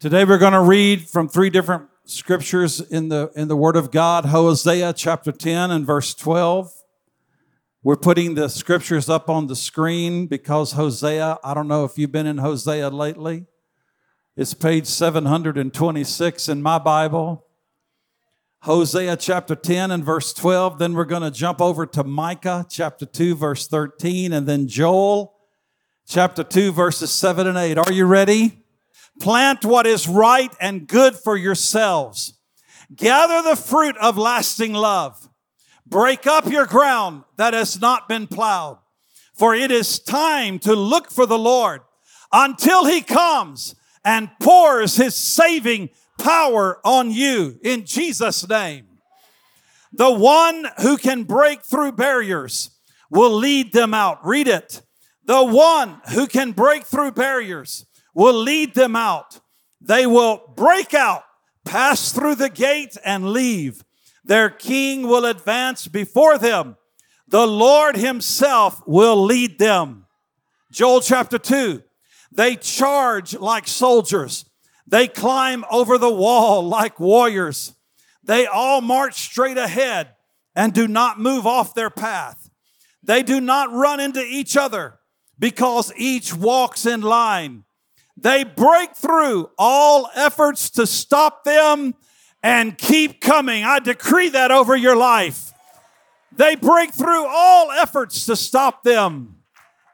Today we're going to read from three different scriptures in the in the word of God, Hosea chapter 10 and verse 12. We're putting the scriptures up on the screen because Hosea, I don't know if you've been in Hosea lately. It's page 726 in my Bible. Hosea chapter 10 and verse 12. Then we're going to jump over to Micah chapter 2, verse 13, and then Joel chapter 2, verses 7 and 8. Are you ready? Plant what is right and good for yourselves. Gather the fruit of lasting love. Break up your ground that has not been plowed. For it is time to look for the Lord until he comes and pours his saving power on you in Jesus' name. The one who can break through barriers will lead them out. Read it. The one who can break through barriers will lead them out. They will break out, pass through the gate, and leave. Their king will advance before them. The Lord himself will lead them. Joel chapter 2. They charge like soldiers. They climb over the wall like warriors. They all march straight ahead and do not move off their path. They do not run into each other because each walks in line. They break through all efforts to stop them and keep coming. I decree that over your life. They break through all efforts to stop them,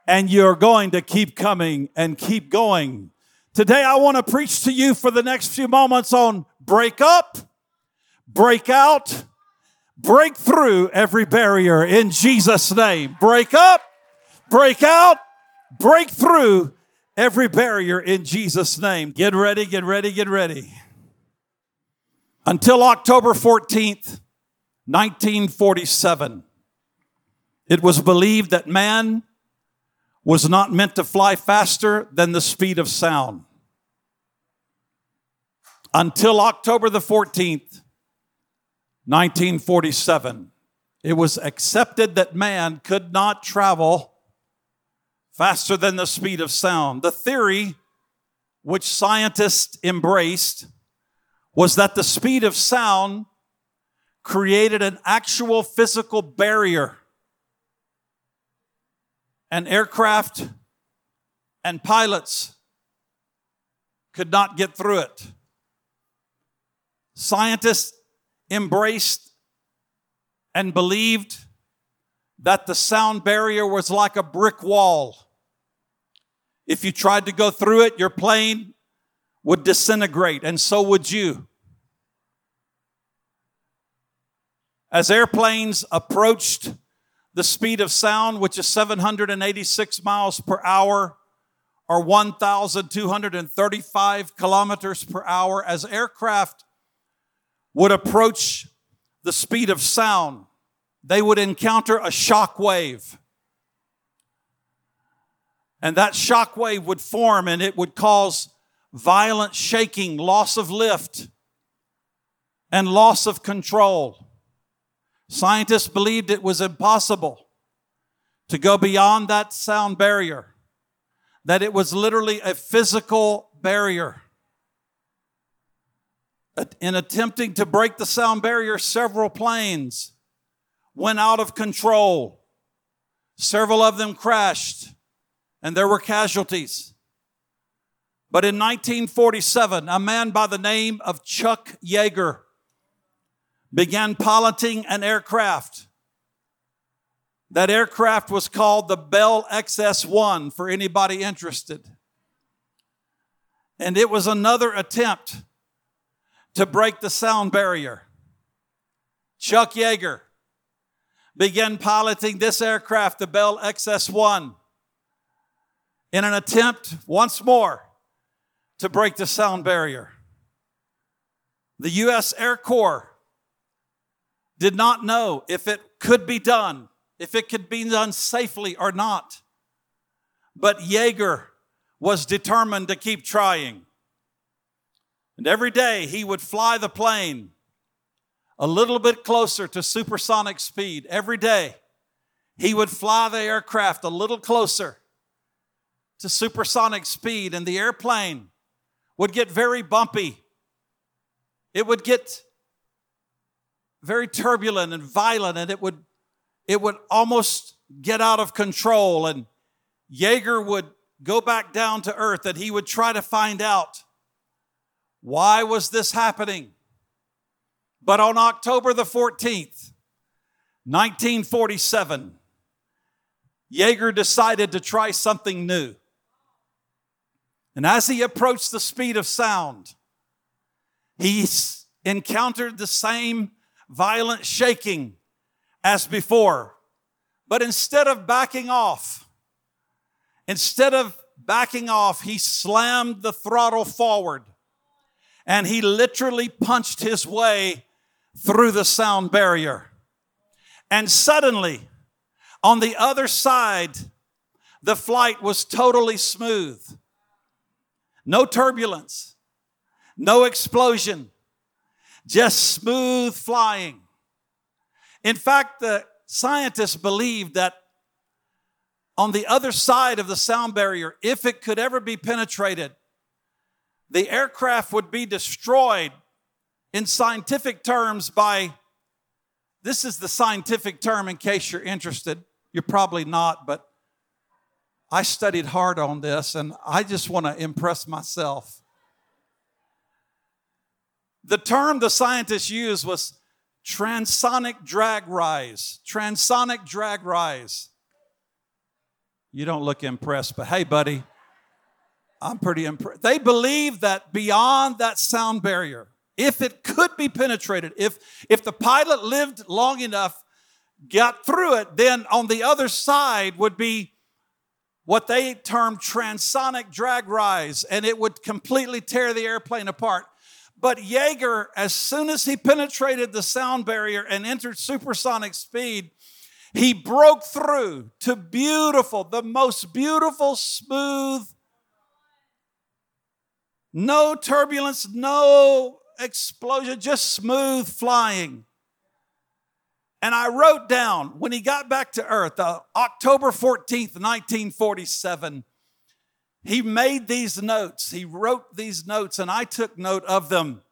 and you're going to keep coming and keep going. Today, I want to preach to you for the next few moments on break up, break out, break through every barrier in Jesus' name. Break up, break out, break through every barrier in Jesus' name. Get ready, get ready, get ready. Until October 14th, 1947, it was believed that man was not meant to fly faster than the speed of sound. Until October the 14th, 1947, it was accepted that man could not travel faster than the speed of sound. The theory which scientists embraced was that the speed of sound created an actual physical barrier. And aircraft and pilots could not get through it. Scientists embraced and believed that the sound barrier was like a brick wall if you tried to go through it, your plane would disintegrate, and so would you. As airplanes approached the speed of sound, which is 786 miles per hour or 1,235 kilometers per hour, as aircraft would approach the speed of sound, they would encounter a shock wave. And that shock wave would form and it would cause violent shaking, loss of lift, and loss of control. Scientists believed it was impossible to go beyond that sound barrier, that it was literally a physical barrier. In attempting to break the sound barrier, several planes went out of control. Several of them crashed and there were casualties. But in 1947, a man by the name of Chuck Yeager began piloting an aircraft. That aircraft was called the Bell XS 1 for anybody interested. And it was another attempt to break the sound barrier. Chuck Yeager began piloting this aircraft, the Bell XS 1 in an attempt once more to break the sound barrier. The U.S. Air Corps did not know if it could be done, if it could be done safely or not. But Yeager was determined to keep trying. And every day he would fly the plane a little bit closer to supersonic speed. Every day he would fly the aircraft a little closer to supersonic speed, and the airplane would get very bumpy. It would get very turbulent and violent, and it would, it would almost get out of control. And Yeager would go back down to earth and he would try to find out why was this happening. But on October the 14th, 1947, Yeager decided to try something new. And as he approached the speed of sound, he encountered the same violent shaking as before. But instead of backing off, instead of backing off, he slammed the throttle forward and he literally punched his way through the sound barrier. And suddenly, on the other side, the flight was totally smooth. No turbulence, no explosion, just smooth flying. In fact, the scientists believe that on the other side of the sound barrier, if it could ever be penetrated, the aircraft would be destroyed in scientific terms by this is the scientific term in case you're interested. You're probably not, but I studied hard on this and I just want to impress myself. The term the scientists used was transonic drag rise. Transonic drag rise. You don't look impressed, but hey, buddy, I'm pretty impressed. They believe that beyond that sound barrier, if it could be penetrated, if, if the pilot lived long enough, got through it, then on the other side would be what they term transonic drag rise, and it would completely tear the airplane apart. But Yeager, as soon as he penetrated the sound barrier and entered supersonic speed, he broke through to beautiful, the most beautiful, smooth, no turbulence, no explosion, just smooth flying. And I wrote down when he got back to earth, uh, October 14th, 1947, he made these notes. He wrote these notes, and I took note of them.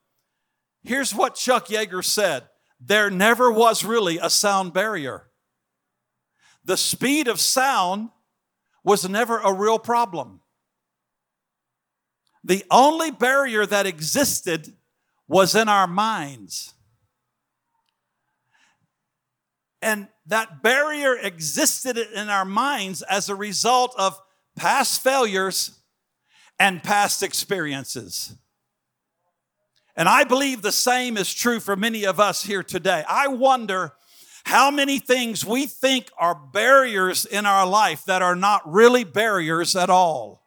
Here's what Chuck Yeager said There never was really a sound barrier. The speed of sound was never a real problem. The only barrier that existed was in our minds. And that barrier existed in our minds as a result of past failures and past experiences. And I believe the same is true for many of us here today. I wonder how many things we think are barriers in our life that are not really barriers at all.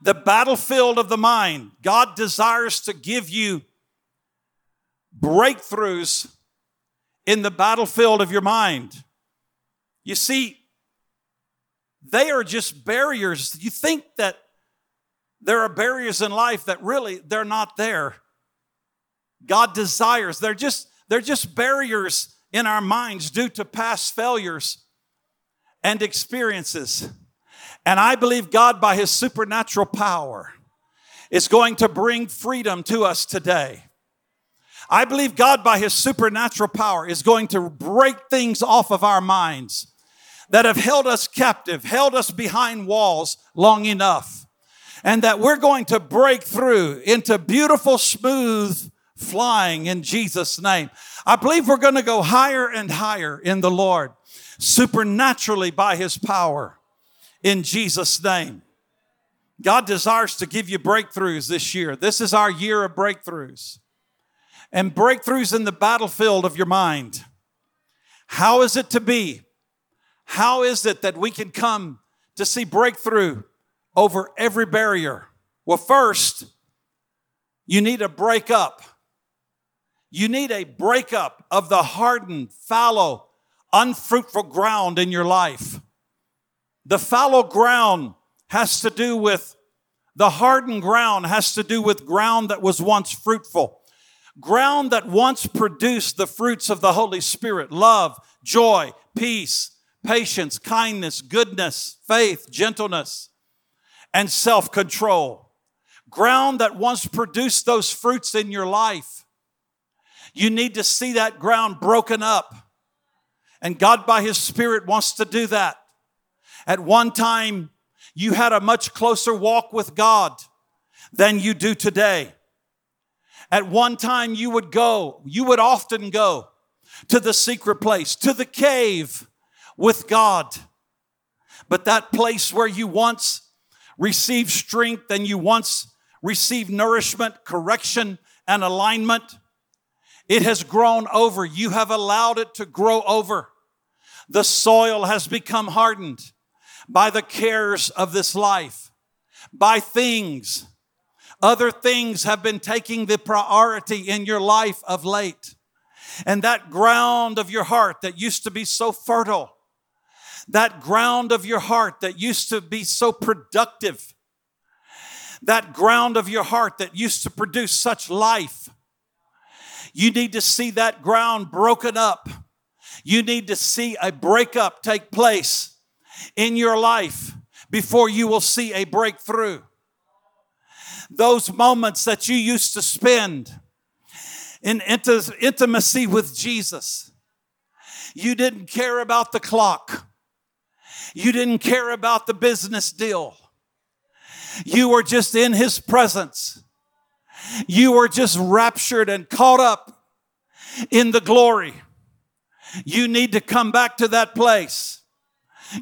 The battlefield of the mind. God desires to give you breakthroughs in the battlefield of your mind. You see, they are just barriers. You think that there are barriers in life that really they're not there. God desires. They're just they're just barriers in our minds due to past failures and experiences. And I believe God by his supernatural power is going to bring freedom to us today. I believe God, by His supernatural power, is going to break things off of our minds that have held us captive, held us behind walls long enough, and that we're going to break through into beautiful, smooth flying in Jesus' name. I believe we're going to go higher and higher in the Lord, supernaturally by His power in Jesus' name. God desires to give you breakthroughs this year. This is our year of breakthroughs and breakthroughs in the battlefield of your mind. How is it to be? How is it that we can come to see breakthrough over every barrier? Well, first, you need a breakup. You need a breakup of the hardened, fallow, unfruitful ground in your life. The fallow ground has to do with, the hardened ground has to do with ground that was once fruitful ground that once produced the fruits of the Holy Spirit love, joy, peace, patience, kindness, goodness, faith, gentleness, and self control. ground that once produced those fruits in your life, you need to see that ground broken up. And God, by His Spirit, wants to do that. At one time, you had a much closer walk with God than you do today. At one time, you would go, you would often go to the secret place, to the cave with God. But that place where you once received strength and you once received nourishment, correction, and alignment, it has grown over. You have allowed it to grow over. The soil has become hardened by the cares of this life, by things. Other things have been taking the priority in your life of late. And that ground of your heart that used to be so fertile, that ground of your heart that used to be so productive, that ground of your heart that used to produce such life, you need to see that ground broken up. You need to see a breakup take place in your life before you will see a breakthrough. Those moments that you used to spend in intimacy with Jesus. You didn't care about the clock. You didn't care about the business deal. You were just in his presence. You were just raptured and caught up in the glory. You need to come back to that place.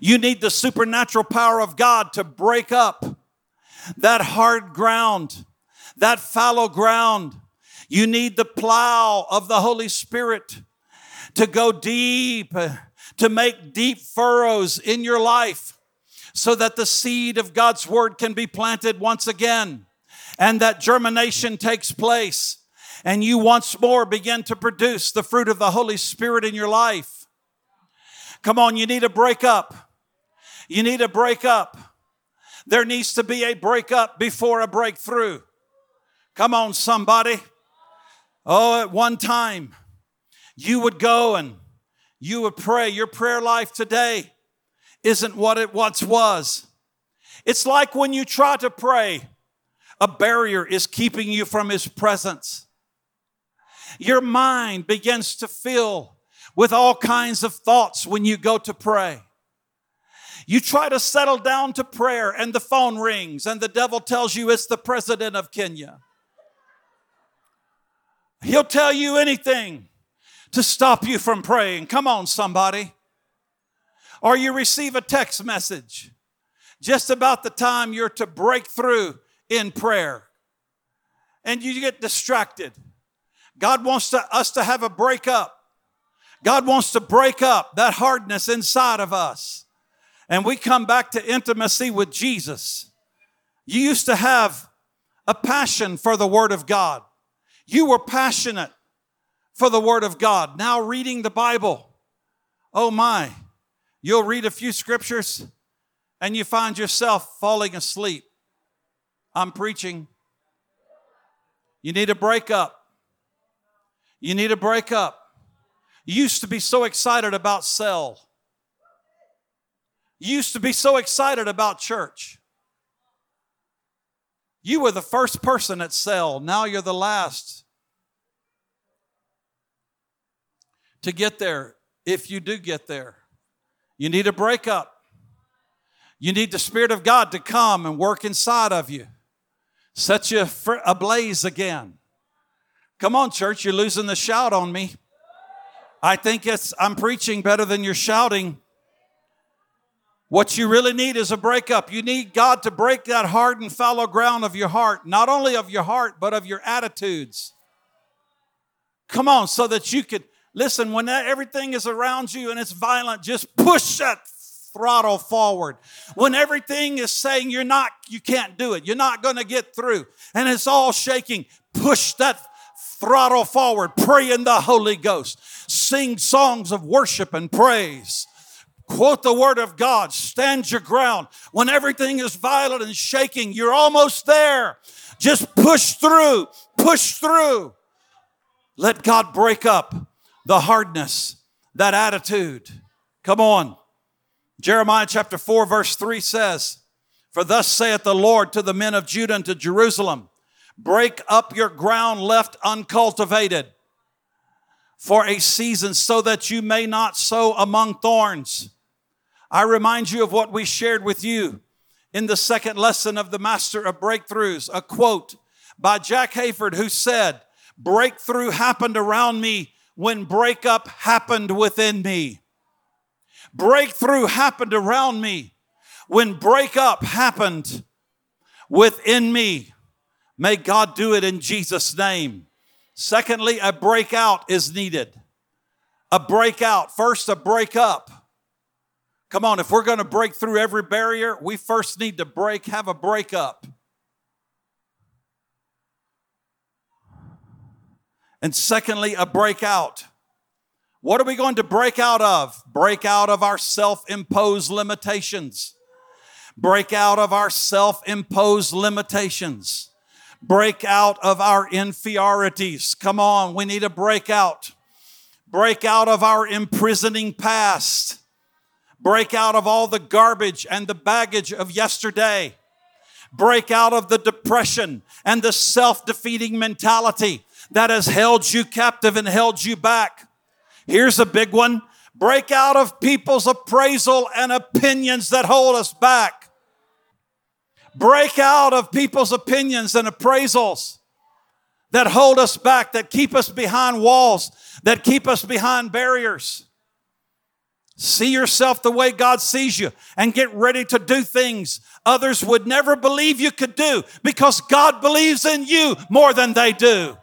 You need the supernatural power of God to break up that hard ground, that fallow ground, you need the plow of the Holy Spirit to go deep, to make deep furrows in your life so that the seed of God's word can be planted once again and that germination takes place and you once more begin to produce the fruit of the Holy Spirit in your life. Come on, you need to break up. You need to break up. There needs to be a breakup before a breakthrough. Come on, somebody. Oh, at one time, you would go and you would pray. Your prayer life today isn't what it once was. It's like when you try to pray, a barrier is keeping you from His presence. Your mind begins to fill with all kinds of thoughts when you go to pray. You try to settle down to prayer, and the phone rings, and the devil tells you it's the president of Kenya. He'll tell you anything to stop you from praying. Come on, somebody. Or you receive a text message just about the time you're to break through in prayer and you get distracted. God wants to, us to have a breakup. God wants to break up that hardness inside of us. And we come back to intimacy with Jesus. You used to have a passion for the Word of God. You were passionate for the Word of God. Now, reading the Bible, oh my, you'll read a few scriptures and you find yourself falling asleep. I'm preaching. You need to break up. You need to break up. You used to be so excited about cell. Used to be so excited about church. You were the first person at cell. Now you're the last to get there if you do get there. You need a breakup. You need the Spirit of God to come and work inside of you, set you ablaze again. Come on, church, you're losing the shout on me. I think it's I'm preaching better than you're shouting. What you really need is a breakup. You need God to break that hard and fallow ground of your heart, not only of your heart, but of your attitudes. Come on, so that you could listen when everything is around you and it's violent, just push that throttle forward. When everything is saying you're not, you can't do it, you're not going to get through, and it's all shaking, push that throttle forward. Pray in the Holy Ghost. Sing songs of worship and praise. Quote the word of God. Stand your ground. When everything is violent and shaking, you're almost there. Just push through, push through. Let God break up the hardness, that attitude. Come on. Jeremiah chapter 4, verse 3 says, For thus saith the Lord to the men of Judah and to Jerusalem break up your ground left uncultivated for a season so that you may not sow among thorns. I remind you of what we shared with you in the second lesson of the Master of Breakthroughs, a quote by Jack Hayford who said, Breakthrough happened around me when breakup happened within me. Breakthrough happened around me when breakup happened within me. May God do it in Jesus' name. Secondly, a breakout is needed. A breakout. First, a breakup. Come on, if we're going to break through every barrier, we first need to break, have a breakup. And secondly, a breakout. What are we going to break out of? Break out of our self imposed limitations. Break out of our self imposed limitations. Break out of our inferiorities. Come on, we need a breakout. Break out of our imprisoning past. Break out of all the garbage and the baggage of yesterday. Break out of the depression and the self defeating mentality that has held you captive and held you back. Here's a big one break out of people's appraisal and opinions that hold us back. Break out of people's opinions and appraisals that hold us back, that keep us behind walls, that keep us behind barriers. See yourself the way God sees you and get ready to do things others would never believe you could do because God believes in you more than they do.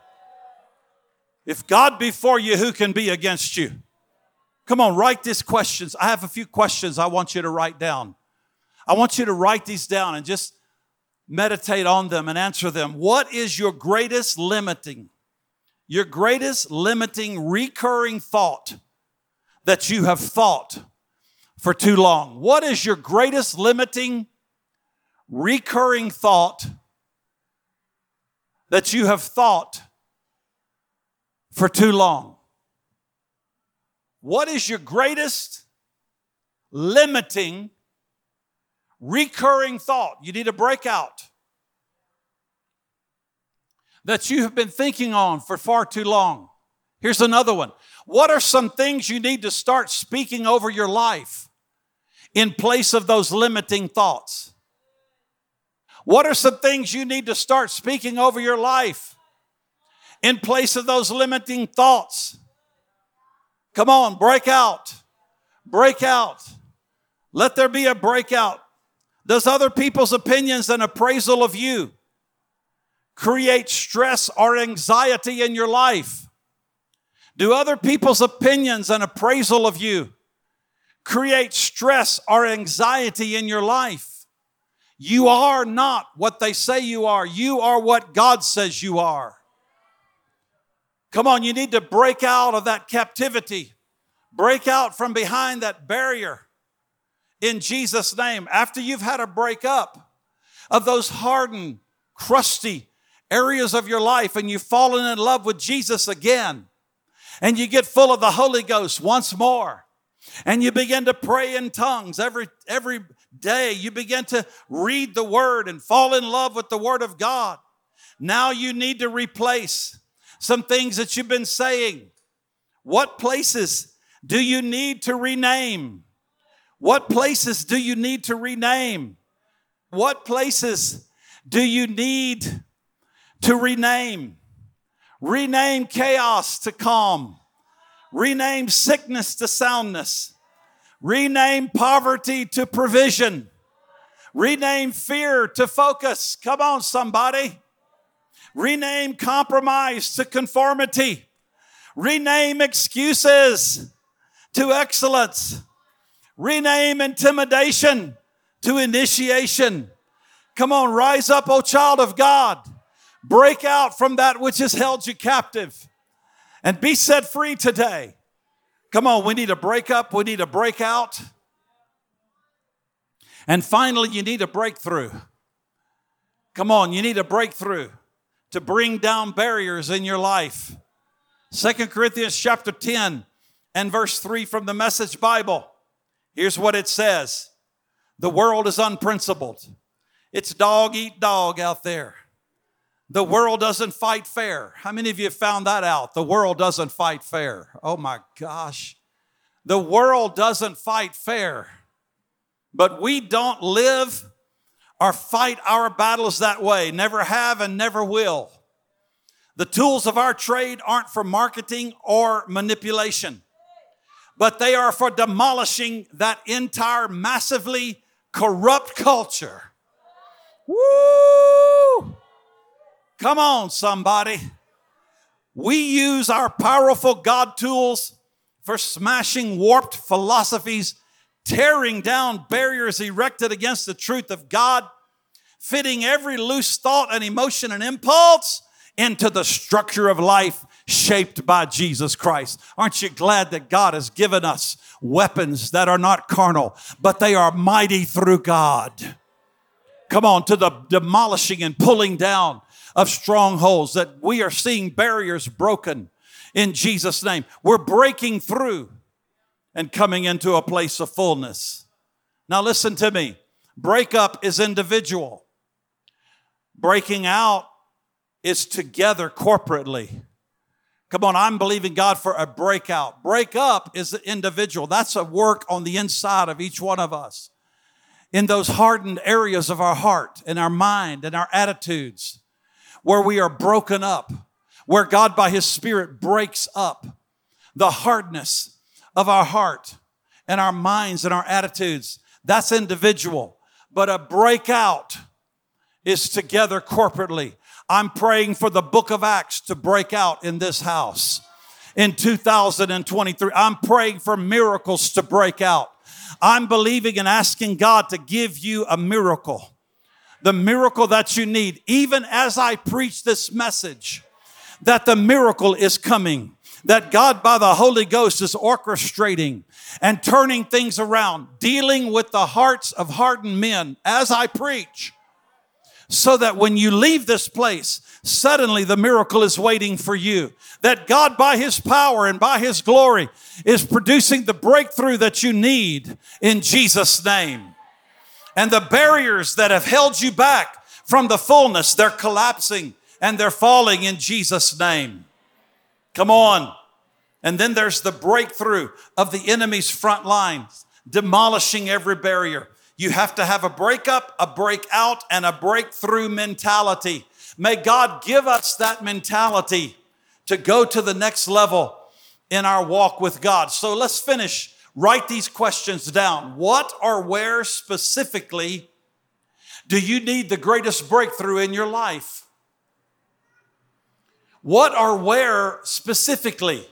If God be for you, who can be against you? Come on, write these questions. I have a few questions I want you to write down. I want you to write these down and just meditate on them and answer them. What is your greatest limiting, your greatest limiting recurring thought that you have thought for too long? What is your greatest limiting recurring thought that you have thought for too long? What is your greatest limiting recurring thought? You need a breakout that you have been thinking on for far too long. Here's another one. What are some things you need to start speaking over your life in place of those limiting thoughts? What are some things you need to start speaking over your life in place of those limiting thoughts. Come on, break out. Break out. Let there be a breakout. Does other people's opinions and appraisal of you create stress or anxiety in your life? Do other people's opinions and appraisal of you create stress or anxiety in your life? You are not what they say you are. You are what God says you are. Come on, you need to break out of that captivity. Break out from behind that barrier in Jesus' name. After you've had a break up of those hardened, crusty areas of your life and you've fallen in love with Jesus again, and you get full of the Holy Ghost once more, and you begin to pray in tongues every, every day, you begin to read the Word and fall in love with the Word of God. Now you need to replace some things that you've been saying. What places do you need to rename? What places do you need to rename? What places do you need to rename? Rename chaos to calm. Rename sickness to soundness. Rename poverty to provision. Rename fear to focus. Come on, somebody. Rename compromise to conformity. Rename excuses to excellence. Rename intimidation to initiation. Come on, rise up, O child of God. Break out from that which has held you captive and be set free today. Come on, we need a break up, we need a breakout. And finally, you need a breakthrough. Come on, you need a breakthrough to bring down barriers in your life. Second Corinthians chapter 10 and verse 3 from the Message Bible. Here's what it says The world is unprincipled. It's dog eat dog out there. The world doesn't fight fair. How many of you found that out? The world doesn't fight fair. Oh my gosh. The world doesn't fight fair. But we don't live or fight our battles that way. Never have and never will. The tools of our trade aren't for marketing or manipulation, but they are for demolishing that entire massively corrupt culture. Woo! Come on, somebody. We use our powerful God tools for smashing warped philosophies, tearing down barriers erected against the truth of God, fitting every loose thought and emotion and impulse into the structure of life shaped by Jesus Christ. Aren't you glad that God has given us weapons that are not carnal, but they are mighty through God? Come on, to the demolishing and pulling down of strongholds, that we are seeing barriers broken in Jesus' name. We're breaking through and coming into a place of fullness. Now, listen to me breakup is individual, breaking out is together corporately. Come on, I'm believing God for a breakout. Break up is the individual. That's a work on the inside of each one of us. In those hardened areas of our heart and our mind and our attitudes where we are broken up, where God by His Spirit breaks up the hardness of our heart and our minds and our attitudes. That's individual. But a breakout is together corporately. I'm praying for the book of Acts to break out in this house in 2023. I'm praying for miracles to break out. I'm believing and asking God to give you a miracle the miracle that you need, even as I preach this message, that the miracle is coming, that God by the Holy Ghost is orchestrating and turning things around, dealing with the hearts of hardened men as I preach, so that when you leave this place, suddenly the miracle is waiting for you. That God, by His power and by His glory, is producing the breakthrough that you need in Jesus' name and the barriers that have held you back from the fullness, they're collapsing and they're falling in Jesus' name. Come on. And then there's the breakthrough of the enemy's front lines, demolishing every barrier. You have to have a breakup, a breakout, and a breakthrough mentality. May God give us that mentality to go to the next level in our walk with God. So let's finish Write these questions down. What or where specifically do you need the greatest breakthrough in your life? What or where specifically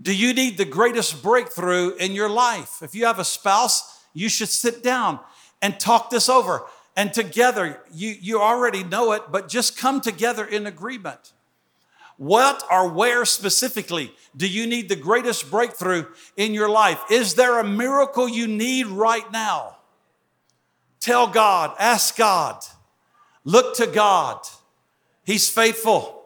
do you need the greatest breakthrough in your life? If you have a spouse, you should sit down and talk this over. And together, you, you already know it, but just come together in agreement. What or where specifically do you need the greatest breakthrough in your life? Is there a miracle you need right now? Tell God, ask God, look to God. He's faithful.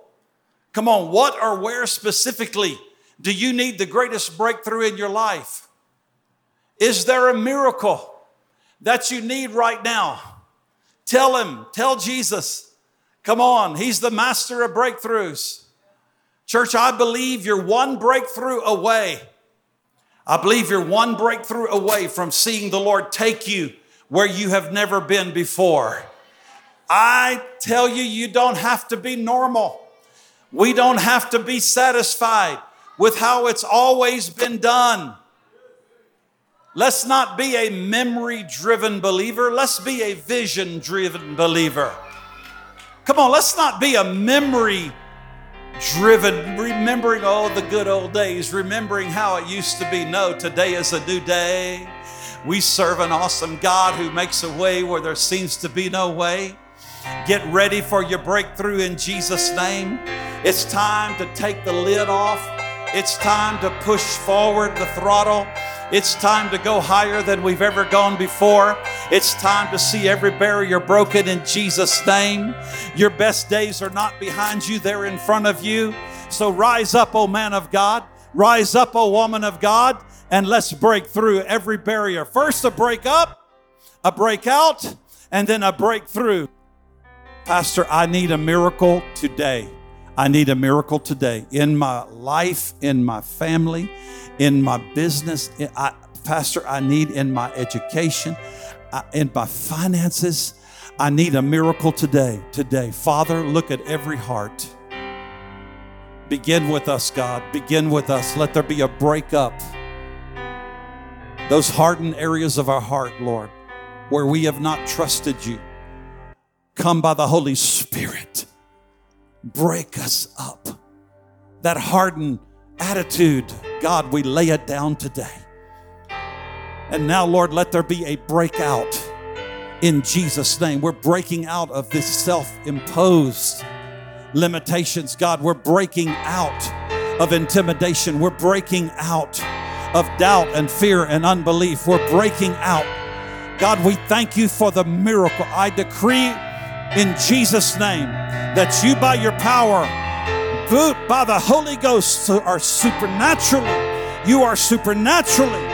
Come on, what or where specifically do you need the greatest breakthrough in your life? Is there a miracle that you need right now? Tell Him, tell Jesus. Come on, He's the master of breakthroughs. Church, I believe you're one breakthrough away. I believe you're one breakthrough away from seeing the Lord take you where you have never been before. I tell you, you don't have to be normal. We don't have to be satisfied with how it's always been done. Let's not be a memory driven believer. Let's be a vision driven believer. Come on, let's not be a memory driven, remembering all the good old days, remembering how it used to be. No, today is a new day. We serve an awesome God who makes a way where there seems to be no way. Get ready for your breakthrough in Jesus' name. It's time to take the lid off. It's time to push forward the throttle. It's time to go higher than we've ever gone before. It's time to see every barrier broken in Jesus' name. Your best days are not behind you, they're in front of you. So rise up, O man of God. Rise up, O woman of God, and let's break through every barrier. First, a break up, a break out, and then a breakthrough. Pastor, I need a miracle today. I need a miracle today in my life, in my family, in my business. I, Pastor, I need in my education, uh, in my finances. I need a miracle today. Today. Father, look at every heart. Begin with us, God. Begin with us. Let there be a breakup. Those hardened areas of our heart, Lord, where we have not trusted you. Come by the Holy Spirit. Break us up. That hardened attitude, God, we lay it down today. And now, Lord, let there be a breakout in Jesus' name. We're breaking out of this self imposed limitations. God, we're breaking out of intimidation. We're breaking out of doubt and fear and unbelief. We're breaking out. God, we thank you for the miracle. I decree in Jesus' name that you, by your power, by the Holy Ghost, are supernaturally, you are supernaturally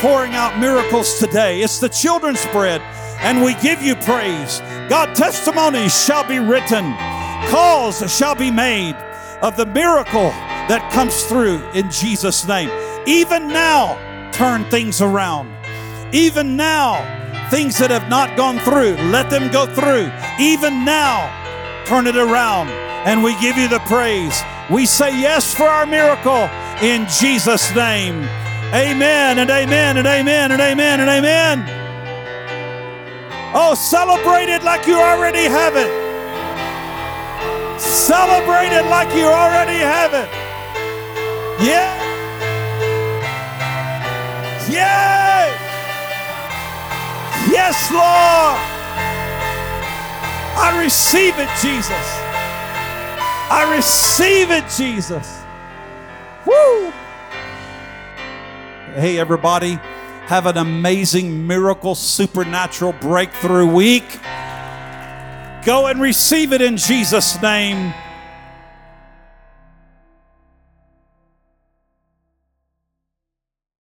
pouring out miracles today. It's the children's bread, and we give you praise. God, testimonies shall be written, calls shall be made of the miracle that comes through in Jesus' name. Even now, turn things around. Even now, things that have not gone through, let them go through. Even now, turn it around. And we give you the praise. We say yes for our miracle in Jesus' name. Amen and amen and amen and amen and amen. Oh, celebrate it like you already have it. Celebrate it like you already have it. Yeah. Yeah. Yes, Lord. I receive it, Jesus. I receive it, Jesus. Woo! Hey, everybody, have an amazing miracle, supernatural breakthrough week. Go and receive it in Jesus' name.